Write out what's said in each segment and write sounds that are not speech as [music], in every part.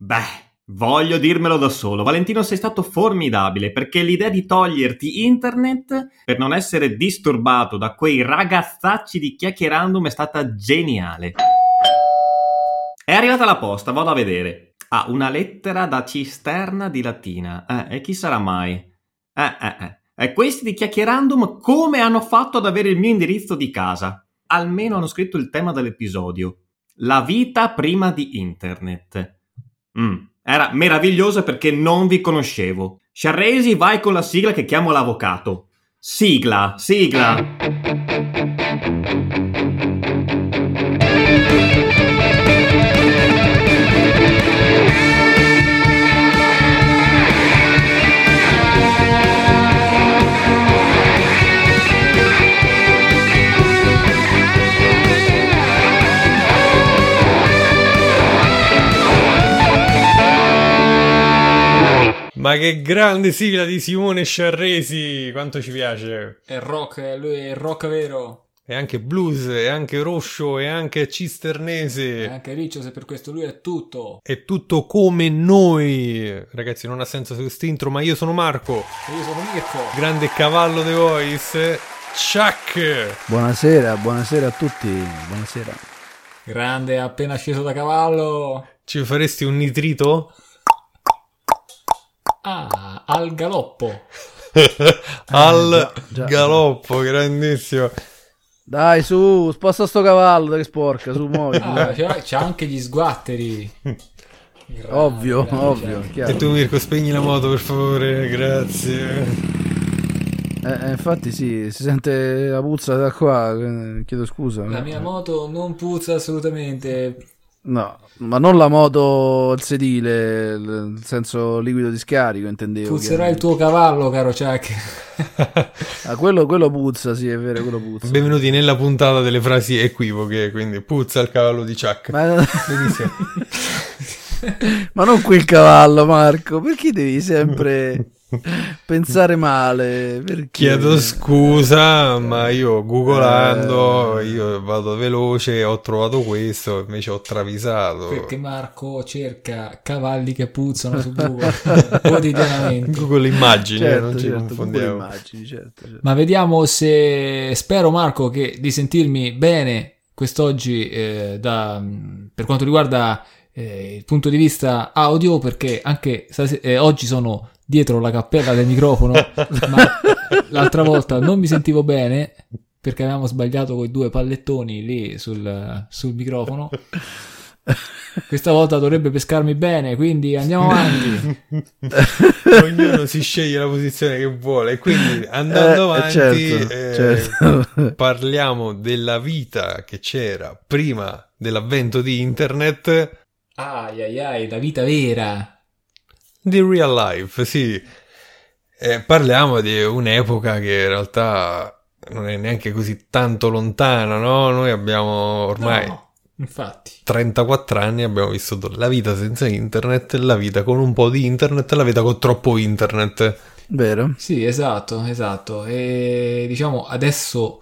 Beh, Voglio dirmelo da solo, Valentino sei stato formidabile perché l'idea di toglierti internet per non essere disturbato da quei ragazzacci di chiacchierandum è stata geniale. È arrivata la posta, vado a vedere. Ah, una lettera da cisterna di Latina. Eh, e chi sarà mai? Eh, eh, eh. E questi di chiacchierandum come hanno fatto ad avere il mio indirizzo di casa? Almeno hanno scritto il tema dell'episodio. La vita prima di internet. Mm. Era meravigliosa perché non vi conoscevo. Sciarresi, vai con la sigla che chiamo l'avvocato. Sigla, sigla. Ma che grande sigla di Simone Sciarresi, quanto ci piace. È rock, lui è rock vero. È anche blues, è anche roscio, è anche cisternese. È anche riccio, se per questo lui è tutto. È tutto come noi. Ragazzi, non ha senso questo intro, ma io sono Marco. E io sono Mirko. Grande cavallo The Voice. Chuck. Buonasera, buonasera a tutti. Buonasera. Grande, appena sceso da cavallo. Ci faresti un nitrito? Ah, al galoppo. [laughs] Al già, già. galoppo, grandissimo. Dai, su, sposta sto cavallo che sporca, su, muoviti. Ah, c'ha anche gli sguatteri. Grande, [laughs] Ovvio, grande, ovvio, chiaro. E tu Mirko, spegni la moto per favore, grazie. Eh, eh, infatti sì, si sente la puzza da qua, eh, chiedo scusa. La mia moto non puzza assolutamente. No, ma non la moto, il sedile, il il senso liquido di scarico, intendevo. Puzzerà il tuo cavallo, caro Chuck. [laughs] Ah, quello, quello puzza, sì, è vero, quello puzza. Benvenuti nella puntata delle frasi equivoche, quindi puzza il cavallo di Chuck. Ma... [laughs] Ma non quel cavallo, Marco, perché devi sempre [laughs] [laughs] pensare male? Perché? Chiedo scusa, ma io googolando, io vado veloce, ho trovato questo, invece ho travisato. Perché Marco cerca cavalli che puzzano su [laughs] Google quotidianamente. Google immagini, Certo, non ci certo, Google confondiamo. immagini, certo, certo. Ma vediamo se spero Marco che di sentirmi bene quest'oggi eh, da, per quanto riguarda eh, il punto di vista audio perché anche stase- eh, oggi sono dietro la cappella del microfono [laughs] ma l'altra volta non mi sentivo bene perché avevamo sbagliato con i due pallettoni lì sul, sul microfono. Questa volta dovrebbe pescarmi bene quindi andiamo avanti. [laughs] Ognuno si sceglie la posizione che vuole, e quindi andando Eh, avanti certo, eh, certo. [laughs] parliamo della vita che c'era prima dell'avvento di internet, ai ai ai la vita vera di real life, sì. Eh, parliamo di un'epoca che in realtà non è neanche così tanto lontana, no? Noi abbiamo ormai No, infatti 34 anni, abbiamo vissuto la vita senza internet, la vita con un po' di internet, la vita con troppo internet. Vero? Sì, esatto, esatto. E diciamo adesso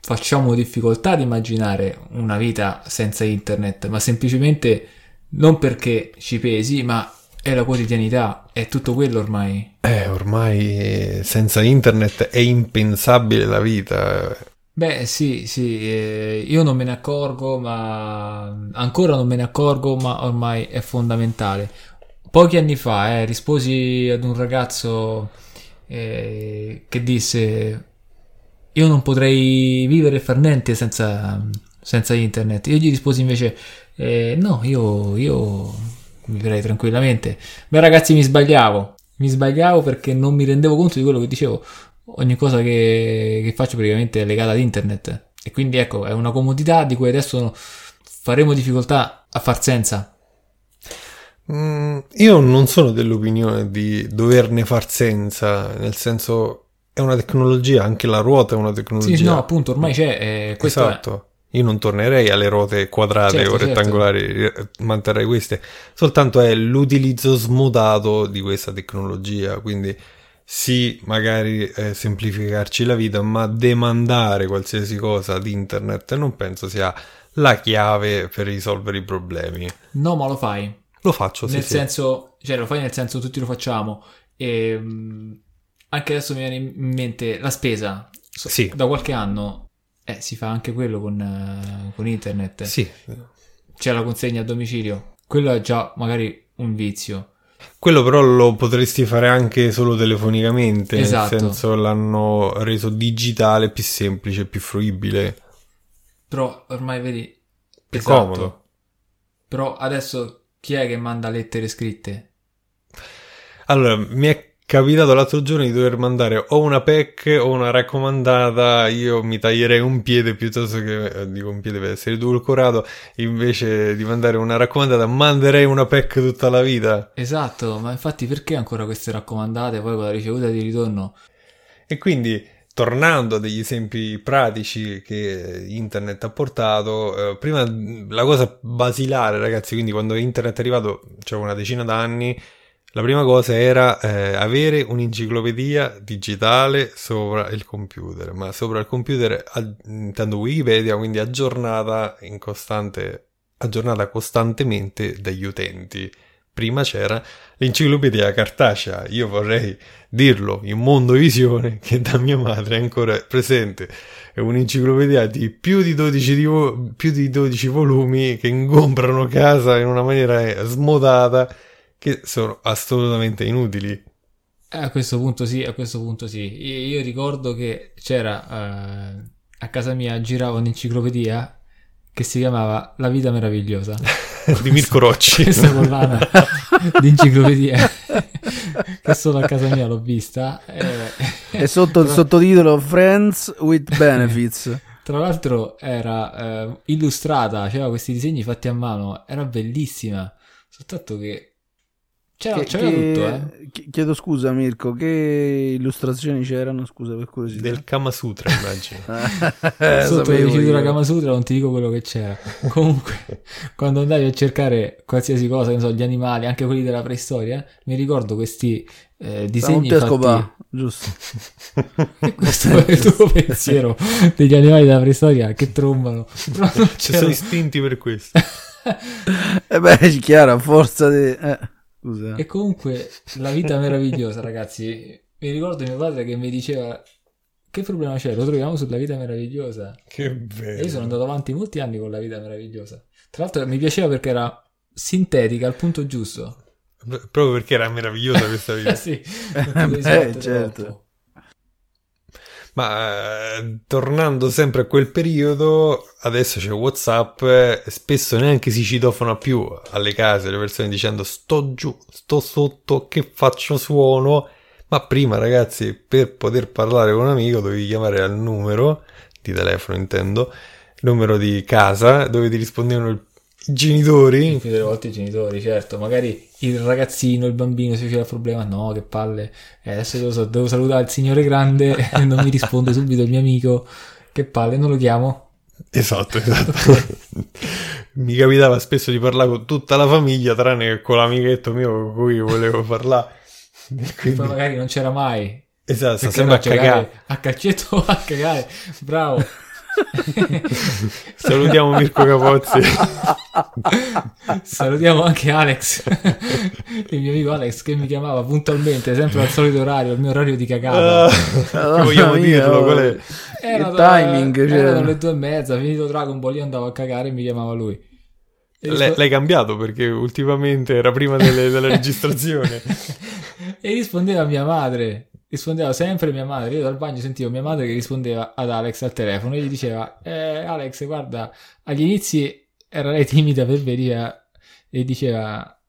facciamo difficoltà ad immaginare una vita senza internet, ma semplicemente non perché ci pesi, ma è la quotidianità, è tutto quello ormai. Eh, ormai senza internet è impensabile la vita. Beh, sì, sì, eh, io non me ne accorgo, ma ancora non me ne accorgo, ma ormai è fondamentale. Pochi anni fa, eh, risposi ad un ragazzo eh, che disse: Io non potrei vivere e far niente senza, senza internet. Io gli risposi invece: eh, No, io, io vivrei tranquillamente. Beh, ragazzi, mi sbagliavo. Mi sbagliavo perché non mi rendevo conto di quello che dicevo ogni cosa che, che faccio praticamente è legata ad internet e quindi ecco è una comodità di cui adesso faremo difficoltà a far senza Mm, io non sono dell'opinione di doverne far senza, nel senso è una tecnologia, anche la ruota è una tecnologia. sì no appunto ormai c'è eh, Esatto. Io non tornerei alle ruote quadrate Certo, o certo. rettangolari, eh, manterrei queste. Soltanto è l'utilizzo smodato di questa tecnologia. Quindi sì, magari eh, semplificarci la vita, ma demandare qualsiasi cosa ad internet non penso sia la chiave per risolvere i problemi. no ma lo fai Lo faccio, sì, nel sì. senso, cioè lo fai nel senso tutti lo facciamo. E mh, anche adesso mi viene in mente la spesa. So- Sì. Da qualche anno eh, si fa anche quello con, eh, con internet. Sì, C'è la consegna a domicilio. Quello è già magari un vizio. quello però lo potresti fare anche solo telefonicamente, Esatto. nel senso l'hanno reso digitale, più semplice, più fruibile, Però ormai vedi... più Esatto. comodo. Però adesso chi è che manda lettere scritte? Allora, mi è capitato l'altro giorno di dover mandare o una PEC o una raccomandata, io mi taglierei un piede piuttosto che, eh, dico un piede per essere edulcorato, invece di mandare una raccomandata manderei una PEC tutta la vita. Esatto, ma infatti perché ancora queste raccomandate poi con la ricevuta di ritorno? E quindi, tornando a degli esempi pratici che internet ha portato, eh, prima la cosa basilare, ragazzi, quindi quando internet è arrivato, cioè una decina d'anni, la prima cosa era eh, avere un'enciclopedia digitale sopra il computer, ma sopra il computer ag- intendo Wikipedia, quindi aggiornata costante, aggiornata costantemente dagli utenti. Prima c'era l'enciclopedia cartacea, io vorrei dirlo in mondovisione che da mia madre è ancora presente. È un'enciclopedia di più di 12, di vo- più di 12 volumi che ingombrano casa in una maniera smodata che sono assolutamente inutili. Eh, a questo punto sì, a questo punto sì. Io, io ricordo che c'era eh, a casa mia girava un'enciclopedia che si chiamava La vita meravigliosa. [laughs] di Mirko Rocci. [laughs] Questa collana di enciclopedia [laughs] che solo a casa mia l'ho vista. eh, E sotto il sottotitolo Friends with Benefits. Tra l'altro era eh, illustrata, aveva questi disegni fatti a mano, era bellissima. Soltanto che c'era, Che- c'era che- tutto, eh. chi- Chiedo scusa Mirko, che illustrazioni c'erano? Scusa per curiosità. Del Kama Sutra, immagino. [laughs] Eh, Sotto la dicitura. Kama Sutra non ti dico quello che c'era. [laughs] Comunque, quando andavi a cercare qualsiasi cosa, non so, gli animali, anche quelli della preistoria, mi ricordo questi eh, disegni fatti... scopà, giusto. [laughs] Questo è il tuo pensiero degli animali della preistoria che trombano. Ci sono istinti per questo. E beh, è chiaro, a forza di... Eh, scusa. E comunque la vita meravigliosa, ragazzi. Mi ricordo mio padre che mi diceva che problema c'è? Lo troviamo sulla vita meravigliosa. Che E bello. io sono andato avanti molti anni con la vita meravigliosa. Tra l'altro mi piaceva perché era sintetica al punto giusto. Proprio perché era meravigliosa questa [laughs] vita. Sì, Eh, sbattere certo. Ma eh, tornando sempre a quel periodo, adesso c'è WhatsApp, eh, spesso neanche si citofona più alle case le persone dicendo sto giù, sto sotto, che faccio suono. Ma prima, ragazzi, per poter parlare con un amico dovevi chiamare al numero di telefono, intendo, numero di casa, dove ti rispondevano i genitori. Il più delle volte i genitori, certo. Magari il ragazzino, il bambino si faceva il problema. No, che palle. Eh, adesso devo, devo salutare il signore grande e non mi risponde subito il mio amico. Che palle, non lo chiamo. Esatto, esatto. [laughs] Mi capitava spesso di parlare con tutta la famiglia, tranne che con l'amichetto mio con cui volevo parlare. Quindi, poi magari non c'era mai. esatto, sempre a cagare. A calcetto [laughs] a cagare. Bravo. [laughs] Salutiamo Mirko Capozzi. [laughs] Salutiamo anche Alex, [laughs] il mio amico Alex che mi chiamava puntualmente, sempre al solito orario, il mio orario di cagata. Madonna vogliamo mia, dirlo? Qual è? Era che da- timing, cioè. erano le due e mezza, finito Dragon Ball, io andavo a cagare e mi chiamava lui. L'hai, l'hai cambiato perché ultimamente era prima delle- della registrazione. e rispondeva mia madre. Rispondeva sempre mia madre. Io dal bagno sentivo mia madre che rispondeva ad Alex al telefono e gli diceva: eh, Alex, guarda, agli inizi era lei timida per venire e diceva: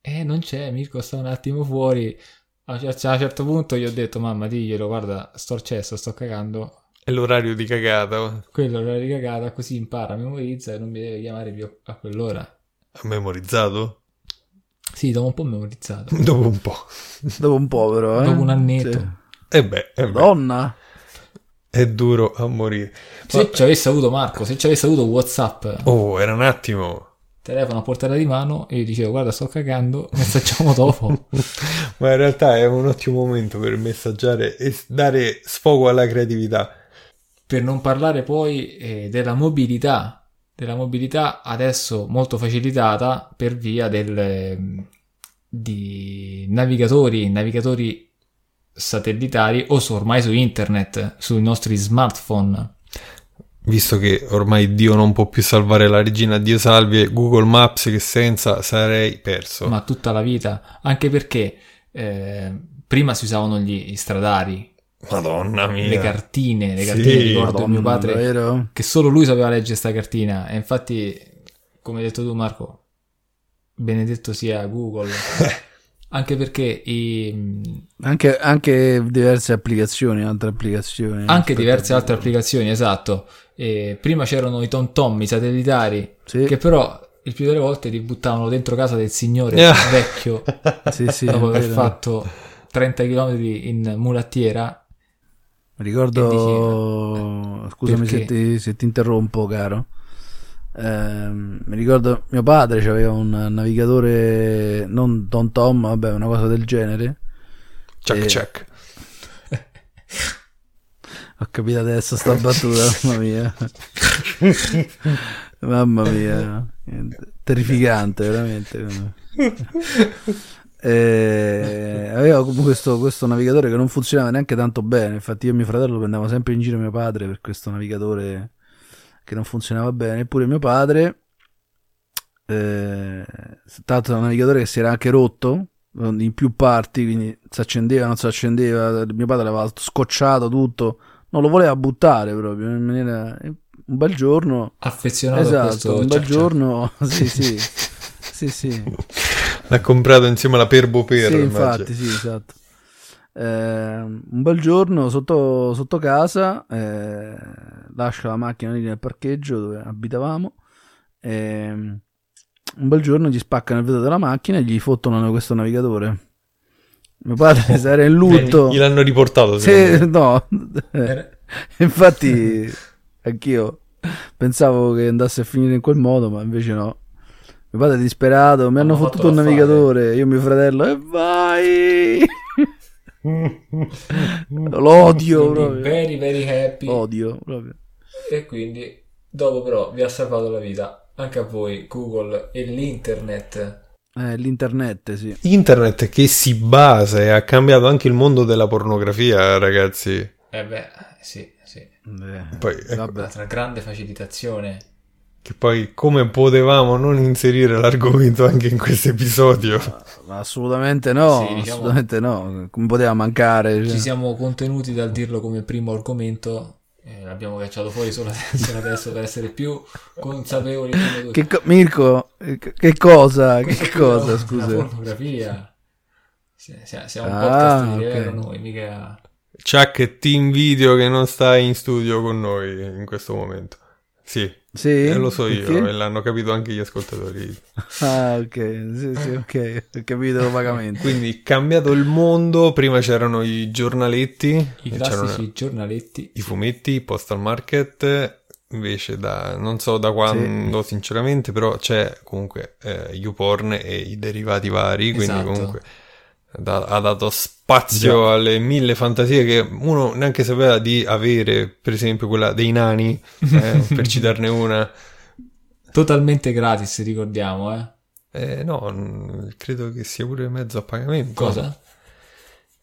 Eh, non c'è, Mirko sta un attimo fuori. A un certo punto gli ho detto: Mamma, diglielo, guarda, sto al cesso, sto cagando. È l'orario di cagata. Quello l'ho ricagata, così impara, memorizza e non mi deve chiamare più a quell'ora. Ha memorizzato? Sì, dopo un po' memorizzato. [laughs] Dopo un po'. Dopo un po' però, eh. Dopo un annetto. Sì. E beh, e beh, Madonna. è duro a morire. Se ci avesse avuto Marco, se ci avesse avuto Whatsapp, Oh, era un attimo. telefono a portata di mano e io dicevo guarda sto cagando, messaggiamo dopo. [laughs] Ma in realtà è un ottimo momento per messaggiare e dare sfogo alla creatività. per non parlare poi eh, della mobilità della mobilità adesso molto facilitata per via del, di navigatori, navigatori satellitari o su, ormai su internet, sui nostri smartphone. Visto che ormai Dio non può più salvare la regina, Dio salvi Google Maps che senza sarei perso. Ma tutta la vita, anche perché eh, prima si usavano gli, gli stradari, Madonna mia. le cartine, le Sì, cartine, ricordo Madonna, mio padre vero? che solo lui sapeva leggere sta cartina e infatti, come hai detto tu Marco, benedetto sia Google. [laughs] Anche perché i, Anche, anche diverse applicazioni, altre applicazioni. anche diverse altre applicazioni, esatto. E prima c'erano i tom-tom, i satellitari, Sì, che però il più delle volte li buttavano dentro casa del signore [laughs] vecchio sì, sì, dopo aver vero. fatto 30 km in mulattiera. Mi ricordo, scusami se ti, se ti interrompo, caro. Ehm, mi ricordo mio padre aveva un navigatore non Tom Tom, vabbè, una cosa del genere. Check, Eh, [laughs] check. Ho capito adesso sta battuta, [laughs] mamma mia. mamma mia, terrificante, veramente. [laughs] Eh, aveva comunque questo, questo navigatore che non funzionava neanche tanto bene. Infatti, io e mio fratello prendevamo sempre in giro mio padre per questo navigatore che non funzionava bene. Eppure mio padre, eh, tanto era un navigatore che si era anche rotto in più parti, quindi si accendeva, non si accendeva. Mio padre l'aveva scocciato tutto, non lo voleva buttare proprio. In maniera, un bel giorno, Affezionato a esatto, questo un bel giorno, [laughs] sì, sì, [laughs] sì, sì. L'ha comprato insieme alla Perbo Per. Sì, infatti, sì, esatto. Eh, un bel giorno sotto, sotto casa, eh, lascia la macchina lì nel parcheggio dove abitavamo. e un bel giorno gli spaccano il vetro della macchina e gli fottono questo navigatore. Mio padre si era in lutto. Gliel'hanno riportato. Sì, no, [laughs] infatti anch'io pensavo che andasse a finire in quel modo, ma invece no. Mio padre è disperato, mi hanno Hanno fottuto fatto il navigatore, io e mio fratello, e vai! [laughs] L'odio quindi proprio. very very happy. Odio proprio. E quindi, dopo però, vi ha salvato la vita anche a voi, Google e l'internet. Eh, l'internet, sì. Internet che si basa e ha cambiato anche il mondo della pornografia, ragazzi. Eh beh, sì, sì. Eh, Poi, ecco, grande facilitazione. Che poi come potevamo non inserire l'argomento anche in questo episodio? Assolutamente no, Sì, diciamo- assolutamente no. Come poteva mancare? cioè. Ci siamo contenuti dal dirlo come primo argomento. eh, l'abbiamo cacciato fuori solo adesso, [laughs] adesso per essere più consapevoli. Che co- Mirko, che cosa? Questo Che cosa, scusa? Una pornografia. Siamo un Ah, podcast di livello noi, mica... Chuck Team Video che non sta in studio con noi in questo momento. Sì, Sì? eh, lo so io, e l'hanno capito anche gli ascoltatori. [laughs] Ah, ok, sì, sì, ok, ho capito vagamente. Quindi cambiato il mondo, prima c'erano i giornaletti, I classici c'erano giornaletti. i fumetti, i postal market, invece da non so da quando sinceramente, però c'è comunque eh, YouPorn e i derivati vari, quindi Esatto. comunque da- ha dato spazio alle mille fantasie che uno neanche sapeva di avere, per esempio quella dei nani, eh, [laughs] per citarne una. Totalmente gratis, ricordiamo, eh. Eh, no, credo che sia pure mezzo a pagamento. Cosa?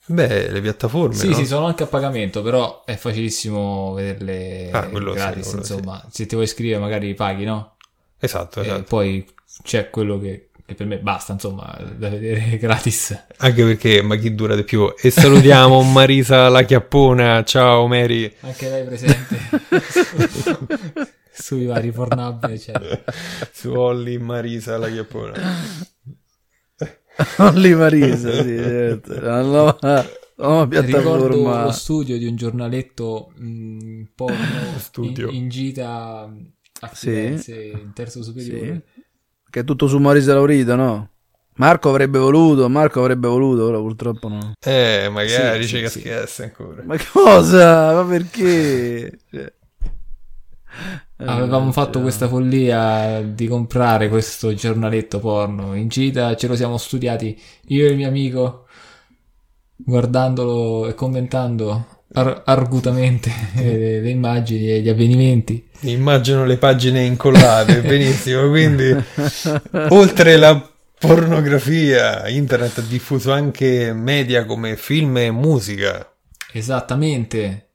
Beh, le piattaforme, Sì, no? sì, sono anche a pagamento, però è facilissimo vederle Ah, sì, gratis, sì. insomma. Se ti vuoi iscrivere magari paghi, no? Esatto, E esatto. poi c'è quello che, che per me basta, insomma, da vedere [laughs] gratis. Anche perché, ma chi dura di più? E salutiamo [laughs] Marisa la chiappona, ciao Mary. Anche lei presente [laughs] sui vari Pornhub, eccetera. Su Olli Marisa la chiappona. Only Marisa, sì, certo. Nuova Ricordo piattaforma. lo studio di un giornaletto mh, porno Studio. in, in gita a Sì. Firenze in terzo superiore. Che è tutto su Marisa Laurito, no? Marco avrebbe voluto, Marco avrebbe voluto, ora purtroppo no. Eh, magari Sì, c'è sì, che schiasse ancora. Ma cosa? Ma perché? Cioè... Avevamo Eh, fatto cioè, questa follia di comprare questo giornaletto porno in gita, ce lo siamo studiati io e il mio amico guardandolo e commentando ar- argutamente eh, le immagini e gli avvenimenti. Immagino le pagine incollate, [laughs] benissimo. Quindi, oltre la pornografia, internet ha diffuso anche media come film e musica. Esattamente.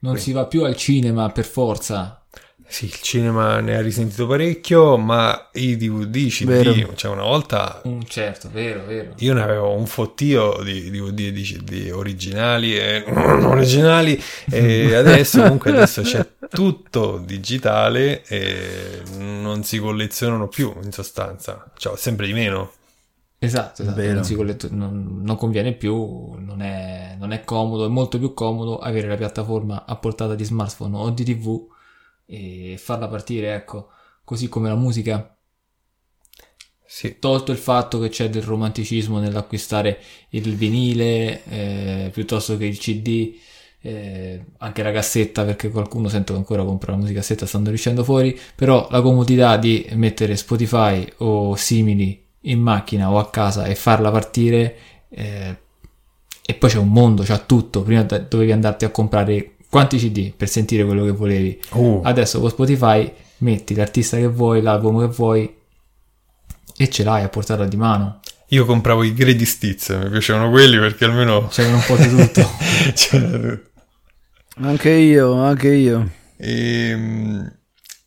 Non si va più al cinema per forza. Sì, il cinema ne ha risentito parecchio, ma i DVD, CD, Vero. cioè una volta Mm, certo, vero, vero. io ne avevo un fottio di DVD e di CD originali e non [clears throat] originali e [laughs] adesso comunque adesso c'è tutto digitale e non si collezionano più in sostanza, cioè sempre di meno. Esatto, esatto. Non, si colletto- non- non conviene più, non è, non è comodo, è molto più comodo avere la piattaforma a portata di smartphone o di TV e farla partire, ecco, così come la musica. Sì, Tolto il fatto che c'è del romanticismo nell'acquistare il vinile eh, piuttosto che il CD, eh, anche la cassetta, perché qualcuno sento che ancora compra la musicassetta stando riuscendo fuori, però la comodità di mettere Spotify o simili in macchina o a casa e farla partire eh, e poi c'è un mondo, c'è tutto, prima dovevi andarti a comprare quanti CD per sentire quello che volevi, Uh, adesso con Spotify metti l'artista che vuoi, l'album che vuoi e ce l'hai a portata di mano, io compravo i Greatest Hits, mi piacevano quelli perché almeno c'è un po' di tutto. [laughs] c'era Anche io, anche io. Ehm,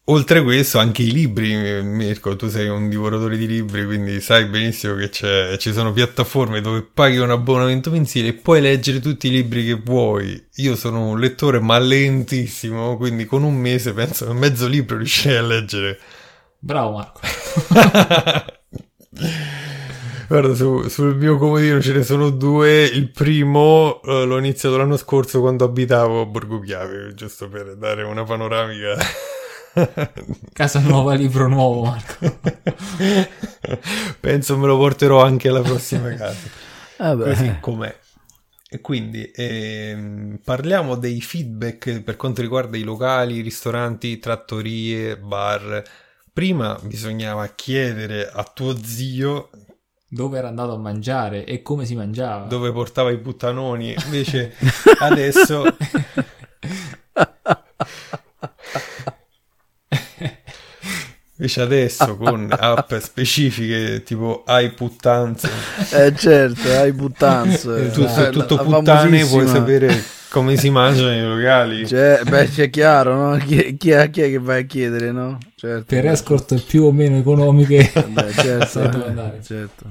oltre a questo, anche i libri, Mirko, tu sei un divoratore di libri, quindi sai benissimo che c'è- ci sono piattaforme dove paghi un abbonamento mensile e puoi leggere tutti i libri che vuoi. Io sono un lettore ma lentissimo, quindi con un mese penso che mezzo libro riuscirei a leggere. Bravo Marco. [laughs] Guarda, su- sul mio comodino ce ne sono due. Il primo eh, l'ho iniziato l'anno scorso quando abitavo a Borgo Chiave, giusto per dare una panoramica. Casa nuova, libro nuovo Marco. [laughs] Penso me lo porterò anche alla prossima casa. [laughs] Vabbè. Così com'è. E quindi ehm, parliamo dei feedback per quanto riguarda i locali, ristoranti, trattorie, bar. Prima bisognava chiedere a tuo zio Dove era andato a mangiare e come si mangiava. dove portava i puttanoni, invece [laughs] adesso Invece adesso con [laughs] app specifiche tipo hai puttanze, Eh certo, hai puttanze. tutto, Eh, tutto puttane, puoi sapere come si mangia nei locali. Cioè, beh, c'è chiaro, no? Chi, chi, è, chi è che vai a chiedere, no? Certo. Per escort più o meno economiche. Beh, certo, [laughs] certo.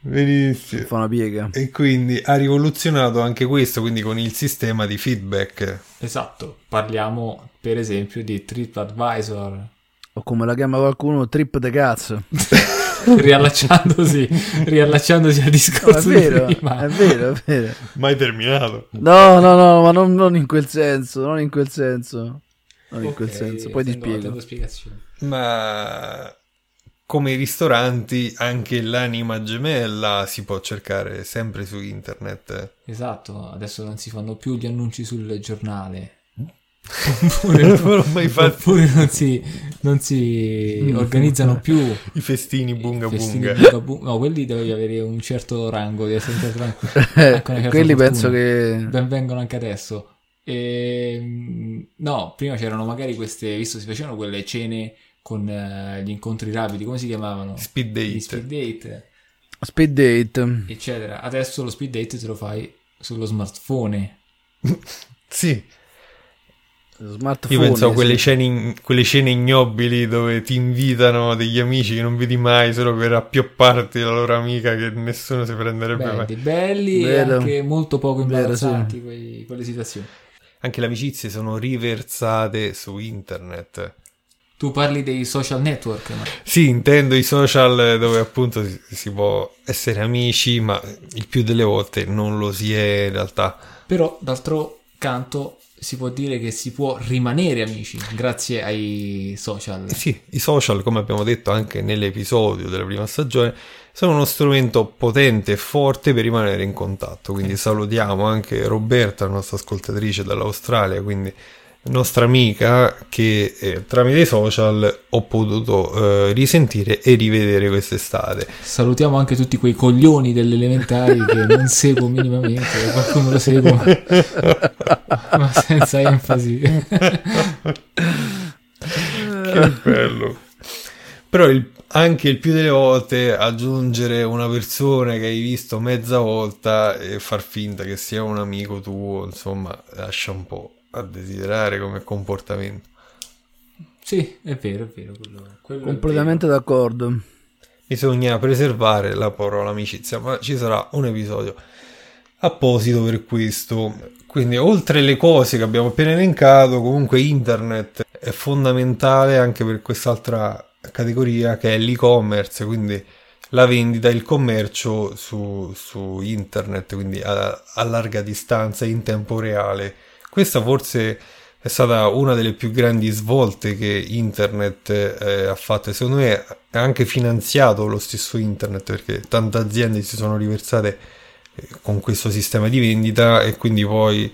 Benissimo. Fa una piega. E quindi ha rivoluzionato anche questo, quindi con il sistema di feedback. Esatto, parliamo per esempio di TripAdvisor. O come la chiama qualcuno, trip de cazzo. [laughs] riallacciandosi, riallacciandosi al No, è discorso vero, di prima. è vero, è vero. Mai terminato. No, no, no, ma non, non in quel senso, non in quel senso. Non in quel senso, poi ti spiego. Ma come i ristoranti, anche l'anima gemella si può cercare sempre su internet. Esatto, adesso non si fanno più gli annunci sul giornale. non mai fatto. Oppure non si, non si [laughs] organizzano più I festini bunga festini bunga. bunga bunga. No, quelli devi avere un certo rango di essere rango. [laughs] Ecco, una certa quelli fortuna. penso che... Ben vengono anche adesso. E, no, prima c'erano magari queste, visto si facevano quelle cene con eh, gli incontri rapidi, come si chiamavano? Speed date. speed date, Speed date. eccetera. Adesso lo speed date te lo fai sullo smartphone. [laughs] Sì, Smartphone. io pensavo a sì. quelle cene, quelle cene ignobili dove ti invitano degli amici che non vedi mai solo per appiopparti la loro amica che nessuno si prenderebbe mai. Belli, belli e Vero. anche molto poco Vero, imbarazzanti quei- quelle situazioni. Anche le amicizie sono riversate su internet. Tu parli dei social network, ma Sì, intendo i social dove appunto si, si può essere amici, ma il più delle volte non lo si è in realtà. però d'altro canto si può dire che si può rimanere amici grazie ai social. Sì, i social, come abbiamo detto anche nell'episodio della prima stagione, sono uno strumento potente e forte per rimanere in contatto. Quindi salutiamo anche Roberta, la nostra ascoltatrice dall'Australia, quindi nostra amica che eh, tramite i social ho potuto eh, risentire e rivedere quest'estate. Salutiamo anche tutti quei coglioni delle elementari che non [laughs] seguo minimamente, qualcuno lo segue, ma, ma senza enfasi. che bello. Però il, anche il più delle volte aggiungere una persona che hai visto mezza volta e far finta che sia un amico tuo, insomma, lascia un po' a desiderare come comportamento. Sì, è vero, è vero. Quello, quello Completamente è vero. d'accordo. Bisogna preservare la parola amicizia, ma ci sarà un episodio apposito per questo. Quindi, oltre le cose che abbiamo appena elencato, comunque internet è fondamentale anche per quest'altra categoria che è l'e-commerce, quindi la vendita, il commercio su, su internet, quindi a, a larga distanza, in tempo reale. Questa forse è stata una delle più grandi svolte che internet eh, ha fatto e secondo me ha anche finanziato lo stesso internet perché tante aziende si sono riversate eh, con questo sistema di vendita e quindi poi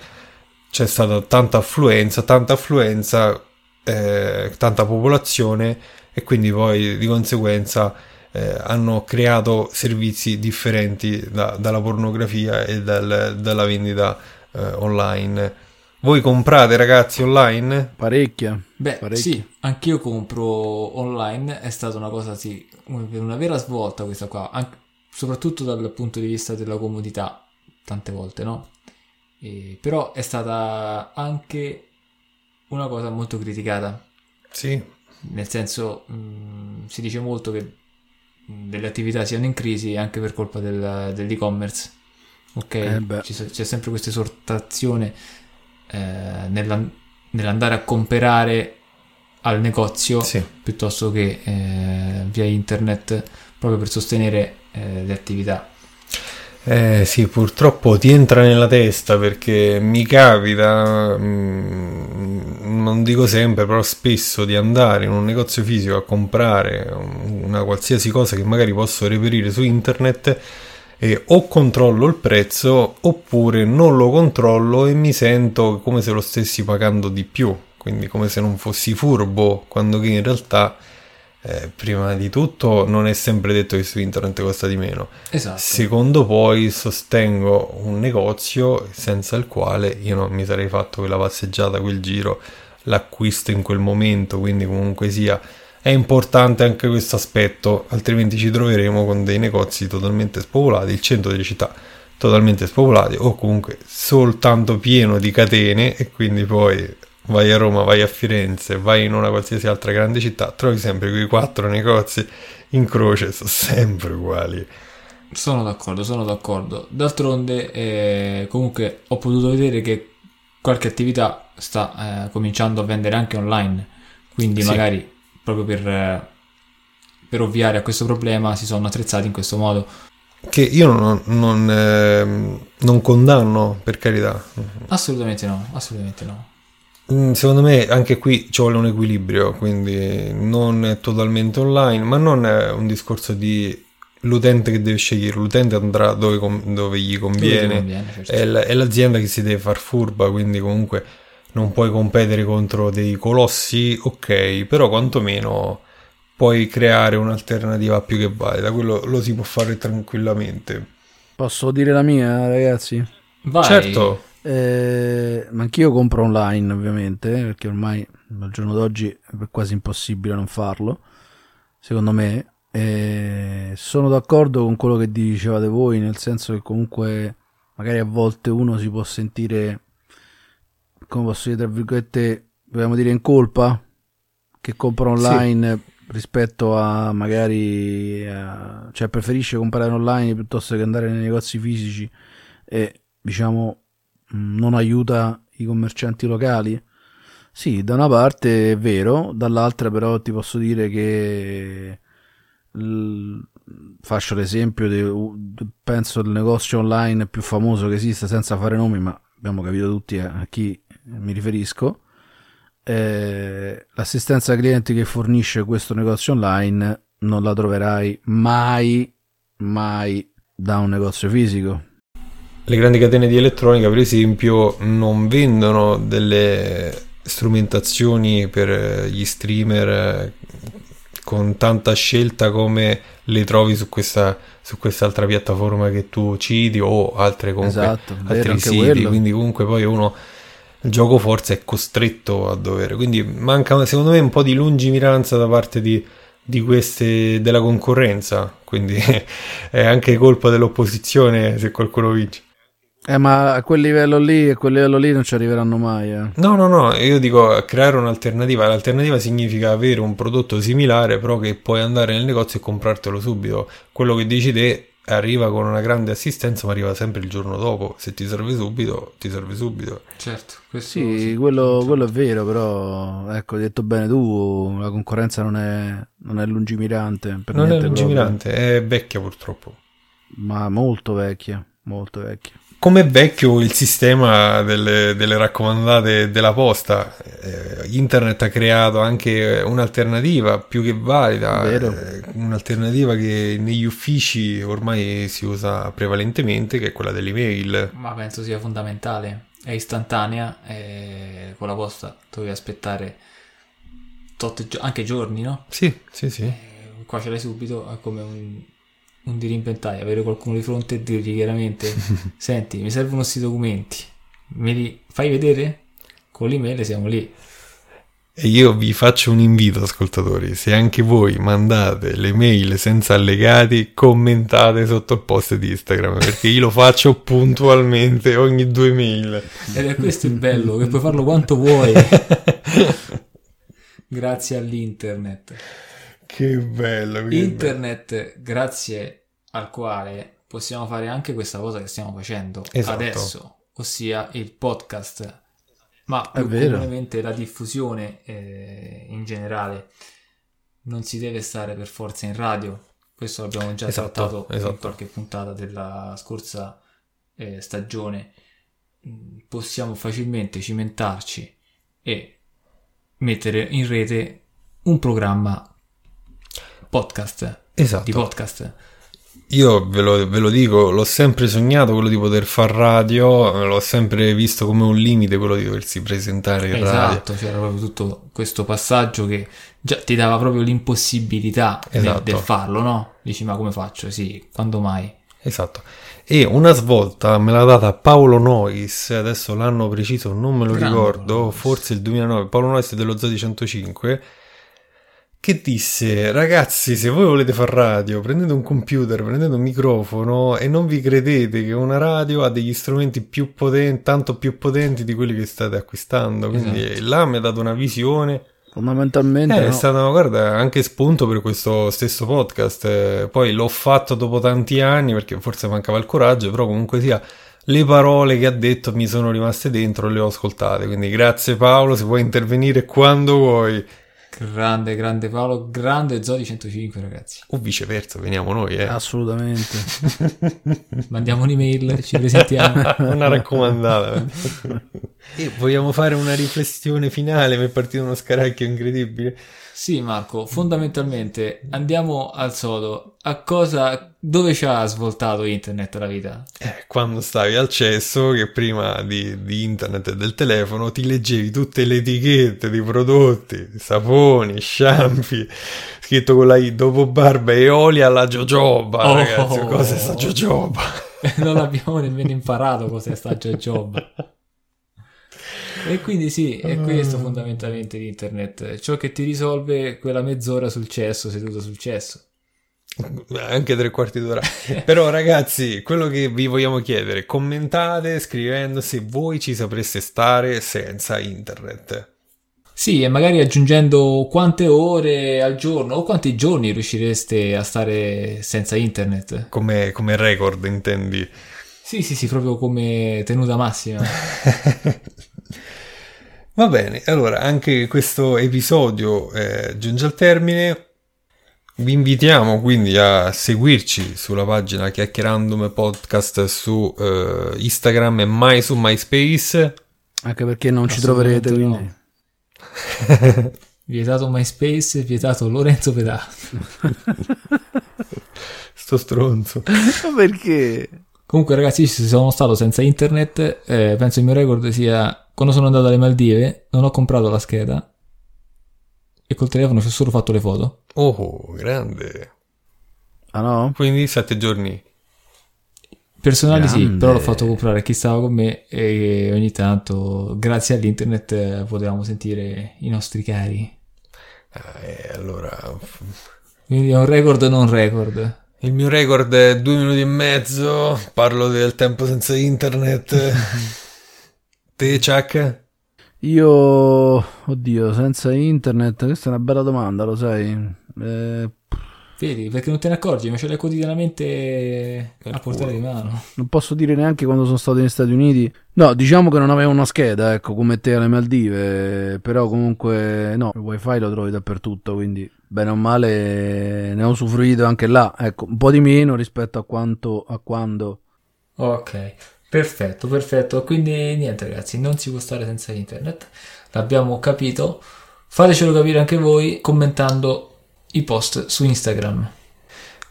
c'è stata tanta affluenza, tanta affluenza, eh, tanta popolazione e quindi poi di conseguenza eh, hanno creato servizi differenti da, dalla pornografia e dal, dalla vendita eh, online. Voi comprate ragazzi online? Parecchia. Beh, Parecchio. sì, anch'io compro online, è stata una cosa, sì, una vera svolta questa qua, anche- soprattutto dal punto di vista della comodità, tante volte, no? E- però è stata anche una cosa molto criticata, Sì, nel senso mh, si dice molto che delle attività siano in crisi anche per colpa del- dell'e-commerce, ok? Eh so- c'è sempre questa esortazione eh, nella- nell'andare a comprare al negozio sì. piuttosto che eh, via internet proprio per sostenere eh, le attività. Eh sì, purtroppo ti entra nella testa perché mi capita, mm, non dico sempre, però spesso di andare in un negozio fisico a comprare una qualsiasi cosa che magari posso reperire su internet e o controllo il prezzo oppure non lo controllo e mi sento come se lo stessi pagando di più, quindi come se non fossi furbo, quando che in realtà eh, prima di tutto non è sempre detto che su internet costa di meno. Esatto. Secondo poi sostengo un negozio senza il quale io non mi sarei fatto quella passeggiata, quel giro, l'acquisto in quel momento, quindi comunque sia è importante anche questo aspetto, altrimenti ci troveremo con dei negozi totalmente spopolati, il centro delle città totalmente spopolati o comunque soltanto pieno di catene e quindi poi vai a Roma, vai a Firenze, vai in una qualsiasi altra grande città, trovi sempre quei quattro negozi in croce, sono sempre uguali. Sono d'accordo, sono d'accordo. D'altronde, eh, comunque, ho potuto vedere che qualche attività sta eh, cominciando a vendere anche online. Quindi, Sì. magari proprio per, eh, per ovviare a questo problema, si sono attrezzati in questo modo. Che io non, non, ehm, non condanno, per carità. Assolutamente no, assolutamente no. Mm, Secondo me anche qui ci vuole un equilibrio, quindi non è totalmente online, ma non è un discorso di l'utente che deve scegliere, l'utente andrà dove, dove gli conviene, Dove conviene, certo. è l'azienda che si deve far furba, quindi comunque non puoi competere contro dei colossi, ok, però quantomeno puoi creare un'alternativa più che valida, quello lo si può fare tranquillamente. Posso dire la mia, ragazzi? Vai. Certo, Eh, ma anch'io compro online, ovviamente, perché ormai al giorno d'oggi è quasi impossibile non farlo, secondo me. Eh, sono d'accordo con quello che dicevate voi, nel senso che comunque magari a volte uno si può sentire, come posso dire, tra virgolette, vogliamo dire in colpa, che compra online rispetto a magari, a- cioè preferisce comprare online piuttosto che andare nei negozi fisici e diciamo mh, non aiuta i commercianti locali? Sì, da una parte è vero, dall'altra però ti posso dire che faccio l'esempio di, penso del negozio online più famoso che esiste senza fare nomi, ma abbiamo capito tutti a a chi mi riferisco. Eh, l'assistenza clienti che fornisce questo negozio online non la troverai mai, mai da un negozio fisico. le grandi catene di elettronica, per esempio, non vendono delle strumentazioni per eh, gli streamer eh, con tanta scelta come le trovi su questa su quest'altra piattaforma che tu citi o altre comunque Esatto, altri siti quello. quindi comunque poi uno il gioco forse è costretto a dovere quindi manca secondo me un po' di lungimiranza da parte di, di queste della concorrenza quindi [laughs] è anche colpa dell'opposizione se qualcuno vince Eh, ma a quel livello lì, a quel livello lì non ci arriveranno mai. Eh. No, no, no, io dico creare un'alternativa. L'alternativa significa avere un prodotto similare, però che puoi andare nel negozio e comprartelo subito. Quello che dici te arriva con una grande assistenza, ma arriva sempre il giorno dopo. Se ti serve subito, ti serve subito. Certo, questo Sì, quello, quello è vero, però ecco, hai detto bene tu, la concorrenza non è, non è lungimirante. Per non è niente proprio. lungimirante, è vecchia purtroppo. Ma molto vecchia, molto vecchia. Come vecchio il sistema delle, delle raccomandate della posta. Eh, internet ha creato anche un'alternativa più che valida, Vero. eh, un'alternativa che negli uffici ormai si usa prevalentemente, che è quella dell'email. Ma penso sia fondamentale. È istantanea, e con la posta dovevi aspettare tot anche giorni, no? Sì, sì, sì. Eh, qua ce l'hai subito, è come un, un dirimpettai, avere qualcuno di fronte e dirgli chiaramente, [laughs] senti, mi servono questi documenti, me li fai vedere? Con l'email siamo lì. E io vi faccio un invito, ascoltatori, se anche voi mandate le mail senza allegati, commentate sotto il post di Instagram, perché io lo faccio [laughs] puntualmente ogni due mail. Ed è questo il bello, che puoi farlo quanto vuoi. [laughs] Grazie all'internet. Che bello. che bello. Internet, grazie al quale possiamo fare anche questa cosa che stiamo facendo Esatto. adesso, ossia il podcast, ma più comunemente la diffusione eh, in generale. Non si deve stare per forza in radio, questo l'abbiamo già Esatto, trattato in esatto. qualche puntata della scorsa eh, stagione. Possiamo facilmente cimentarci e mettere in rete un programma podcast Esatto. di podcast. Io ve lo, ve lo dico, l'ho sempre sognato quello di poter far radio, l'ho sempre visto come un limite quello di doversi presentare in radio. Esatto, c'era proprio tutto questo passaggio che già ti dava proprio l'impossibilità Esatto. del, farlo, no? Dici, ma come faccio? Sì, quando mai? Esatto. E una svolta me l'ha data Paolo Nois, adesso l'anno preciso non me lo Grande ricordo, forse il 2009, Paolo Nois è dello Zodi 105, che disse, ragazzi, se voi volete far radio, prendete un computer, prendete un microfono e non vi credete che una radio ha degli strumenti più potenti, tanto più potenti di quelli che state acquistando. Quindi Esatto. là mi ha dato una visione Fondamentalmente eh, no. è stato, guarda, anche spunto per questo stesso podcast. Eh, poi l'ho fatto dopo tanti anni perché forse mancava il coraggio, però comunque sia, le parole che ha detto mi sono rimaste dentro e le ho ascoltate. Quindi grazie Paolo, se vuoi intervenire quando vuoi. Grande, grande Paolo, grande Zodi 105, ragazzi. O viceversa, veniamo noi, eh. Assolutamente. [laughs] Mandiamo un'email, ci presentiamo. [laughs] una raccomandata. e vogliamo fare una riflessione finale, mi è partito uno scaracchio incredibile. Sì, Marco, fondamentalmente andiamo al sodo. A cosa, dove ci ha svoltato internet la vita? Eh, quando stavi al cesso, che prima di, di internet e del telefono ti leggevi tutte le etichette di prodotti, saponi, shampoo, scritto con la I dopo barba e oli alla jojoba, Oh. ragazzi, cosa è sta jojoba? [laughs] non abbiamo nemmeno imparato cos'è sta job. [laughs] E quindi sì, è questo fondamentalmente l'internet, ciò che ti risolve quella mezz'ora sul cesso, seduto sul cesso. Anche tre quarti d'ora. [laughs] Però ragazzi, quello che vi vogliamo chiedere, commentate scrivendo se voi ci sapreste stare senza internet. Sì, e magari aggiungendo quante ore al giorno o quanti giorni riuscireste a stare senza internet. Come, come record, intendi? Sì, sì, sì, proprio come tenuta massima. [laughs] Va bene, allora anche questo episodio eh, giunge al termine. Vi invitiamo quindi a seguirci sulla pagina Chiacchierandum Podcast su eh, Instagram e mai su MySpace. Anche perché non ci troverete, no. quindi... [laughs] Vietato MySpace, vietato Lorenzo Pedà. Sto stronzo. [laughs] Ma perché? Comunque, ragazzi, se sono stato senza internet, eh, penso il mio record sia quando sono andato alle Maldive, non ho comprato la scheda e col telefono ci ho solo fatto le foto. Oh, grande. Ah no? Quindi sette giorni. Personali sì, però l'ho fatto comprare a chi stava con me e ogni tanto, grazie all'internet, eh, potevamo sentire i nostri cari. Ah, e allora... Quindi è un record non record. Il mio record è due minuti e mezzo. Parlo del tempo senza internet. [laughs] Te, Chuck? Io, oddio, senza internet, questa è una bella domanda, lo sai. Eh, Vedi, perché non te ne accorgi, ma ce l'hai quotidianamente a portata di mano. non posso dire neanche quando sono stato negli Stati Uniti. No, diciamo che non avevo una scheda, ecco, come te alle Maldive, però comunque no, il wifi lo trovi dappertutto, quindi bene o male ne ho usufruito anche là, ecco, un po' di meno rispetto a quanto a quando Ok, perfetto, perfetto. Quindi niente ragazzi, non si può stare senza internet. L'abbiamo capito. Fatecelo capire anche voi commentando i post su Instagram.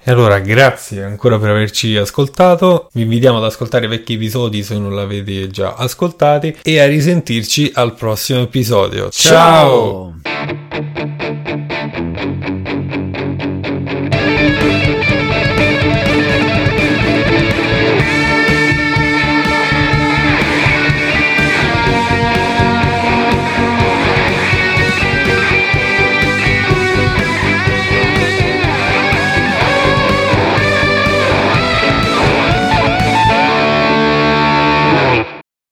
E allora, grazie ancora per averci ascoltato. Vi invitiamo ad ascoltare i vecchi episodi se non l'avete già ascoltati e a risentirci al prossimo episodio. Ciao! Ciao.